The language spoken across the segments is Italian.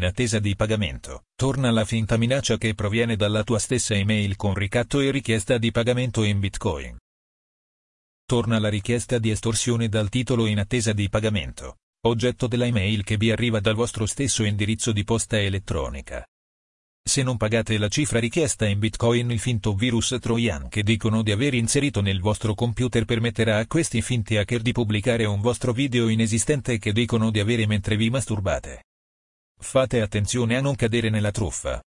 in attesa di pagamento. Torna la finta minaccia che proviene dalla tua stessa email con ricatto e richiesta di pagamento in Bitcoin. Torna la richiesta di estorsione dal titolo in attesa di pagamento, oggetto della email che vi arriva dal vostro stesso indirizzo di posta elettronica. Se non pagate la cifra richiesta in Bitcoin il finto virus Trojan che dicono di aver inserito nel vostro computer permetterà a questi finti hacker di pubblicare un vostro video inesistente che dicono di avere mentre vi masturbate. Fate attenzione a non cadere nella truffa.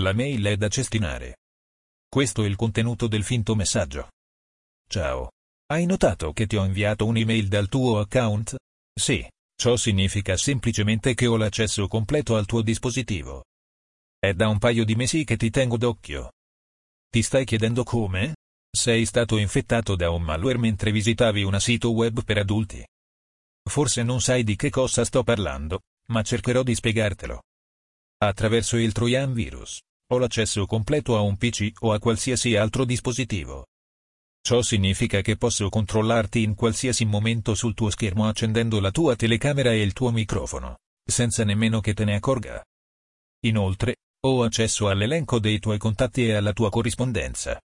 La mail è da cestinare. Questo è il contenuto del finto messaggio. Ciao. Hai notato che ti ho inviato un'email dal tuo account? Sì, ciò significa semplicemente che ho l'accesso completo al tuo dispositivo. È da un paio di mesi che ti tengo d'occhio. Ti stai chiedendo come? Sei stato infettato da un malware mentre visitavi un sito web per adulti. Forse non sai di che cosa sto parlando, ma cercherò di spiegartelo. Attraverso il Trojan virus, ho l'accesso completo a un PC o a qualsiasi altro dispositivo. Ciò significa che posso controllarti in qualsiasi momento sul tuo schermo accendendo la tua telecamera e il tuo microfono, senza nemmeno che te ne accorga. Inoltre, ho accesso all'elenco dei tuoi contatti e alla tua corrispondenza.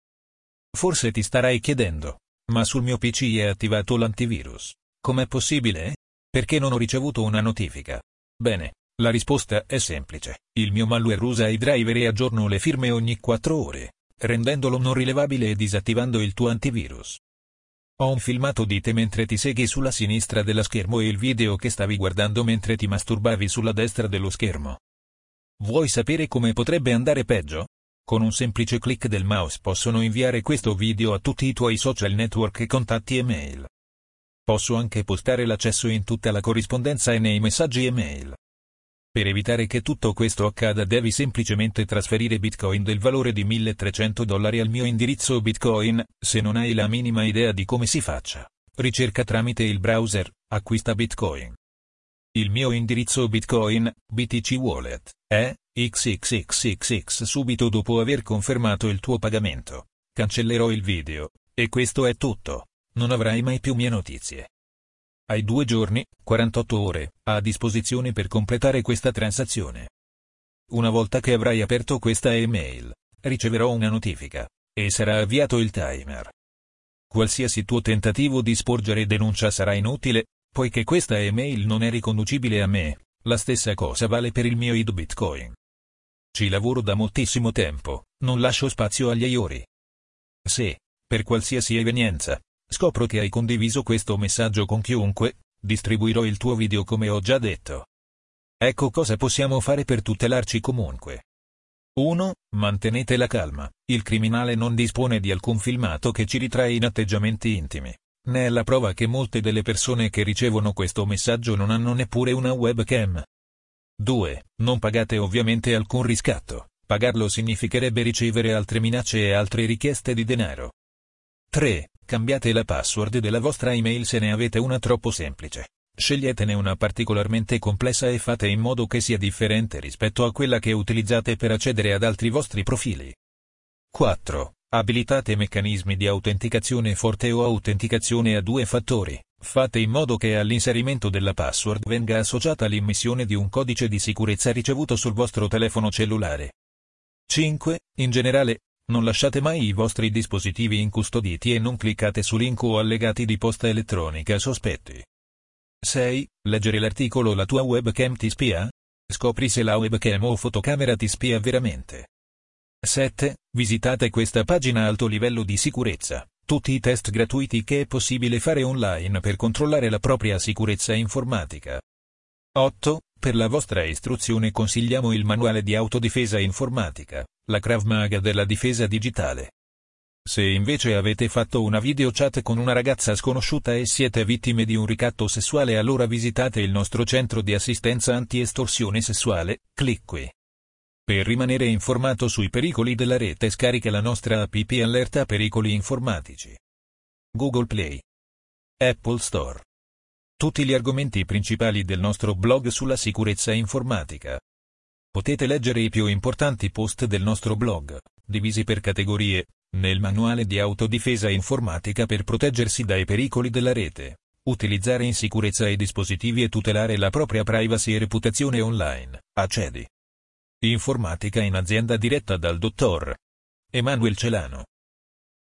Forse ti starai chiedendo, ma sul mio PC è attivato l'antivirus. Com'è possibile? Perché non ho ricevuto una notifica? Bene, la risposta è semplice. Il mio malware usa i driver e aggiorno le firme ogni 4 ore, rendendolo non rilevabile e disattivando il tuo antivirus. Ho un filmato di te mentre ti segui sulla sinistra dello schermo e il video che stavi guardando mentre ti masturbavi sulla destra dello schermo. Vuoi sapere come potrebbe andare peggio? Con un semplice clic del mouse possono inviare questo video a tutti i tuoi social network e contatti e mail. Posso anche postare l'accesso in tutta la corrispondenza e nei messaggi email. Per evitare che tutto questo accada devi semplicemente trasferire Bitcoin del valore di 1300 dollari al mio indirizzo Bitcoin, se non hai la minima idea di come si faccia. Ricerca tramite il browser, acquista Bitcoin. Il mio indirizzo Bitcoin, BTC Wallet, è XXXXX subito dopo aver confermato il tuo pagamento. Cancellerò il video, e questo è tutto non avrai mai più mie notizie. Hai due giorni, 48 ore, a disposizione per completare questa transazione. Una volta che avrai aperto questa email, riceverò una notifica, e sarà avviato il timer. Qualsiasi tuo tentativo di sporgere denuncia sarà inutile, poiché questa email non è riconducibile a me, la stessa cosa vale per il mio ID Bitcoin. Ci lavoro da moltissimo tempo, non lascio spazio agli aiori. Se, per qualsiasi evenienza, Scopro che hai condiviso questo messaggio con chiunque, distribuirò il tuo video come ho già detto. Ecco cosa possiamo fare per tutelarci comunque. 1. Mantenete la calma. Il criminale non dispone di alcun filmato che ci ritrae in atteggiamenti intimi. Ne è la prova che molte delle persone che ricevono questo messaggio non hanno neppure una webcam. 2. Non pagate ovviamente alcun riscatto. Pagarlo significherebbe ricevere altre minacce e altre richieste di denaro. 3. Cambiate la password della vostra email se ne avete una troppo semplice. Sceglietene una particolarmente complessa e fate in modo che sia differente rispetto a quella che utilizzate per accedere ad altri vostri profili. 4. Abilitate meccanismi di autenticazione forte o autenticazione a due fattori. Fate in modo che all'inserimento della password venga associata l'immissione di un codice di sicurezza ricevuto sul vostro telefono cellulare. 5. In generale, non lasciate mai i vostri dispositivi incustoditi e non cliccate su link o allegati di posta elettronica sospetti. 6. Leggere l'articolo La tua webcam ti spia? Scopri se la webcam o fotocamera ti spia veramente. 7. Visitate questa pagina alto livello di sicurezza. Tutti i test gratuiti che è possibile fare online per controllare la propria sicurezza informatica. 8. Per la vostra istruzione consigliamo il manuale di autodifesa informatica la Krav Maga della difesa digitale. Se invece avete fatto una video chat con una ragazza sconosciuta e siete vittime di un ricatto sessuale allora visitate il nostro centro di assistenza anti-estorsione sessuale, clic qui. Per rimanere informato sui pericoli della rete scarica la nostra app Allerta Pericoli Informatici. Google Play. Apple Store. Tutti gli argomenti principali del nostro blog sulla sicurezza informatica. Potete leggere i più importanti post del nostro blog, divisi per categorie, nel manuale di autodifesa informatica per proteggersi dai pericoli della rete, utilizzare in sicurezza i dispositivi e tutelare la propria privacy e reputazione online, accedi. Informatica in azienda diretta dal dottor Emanuel Celano.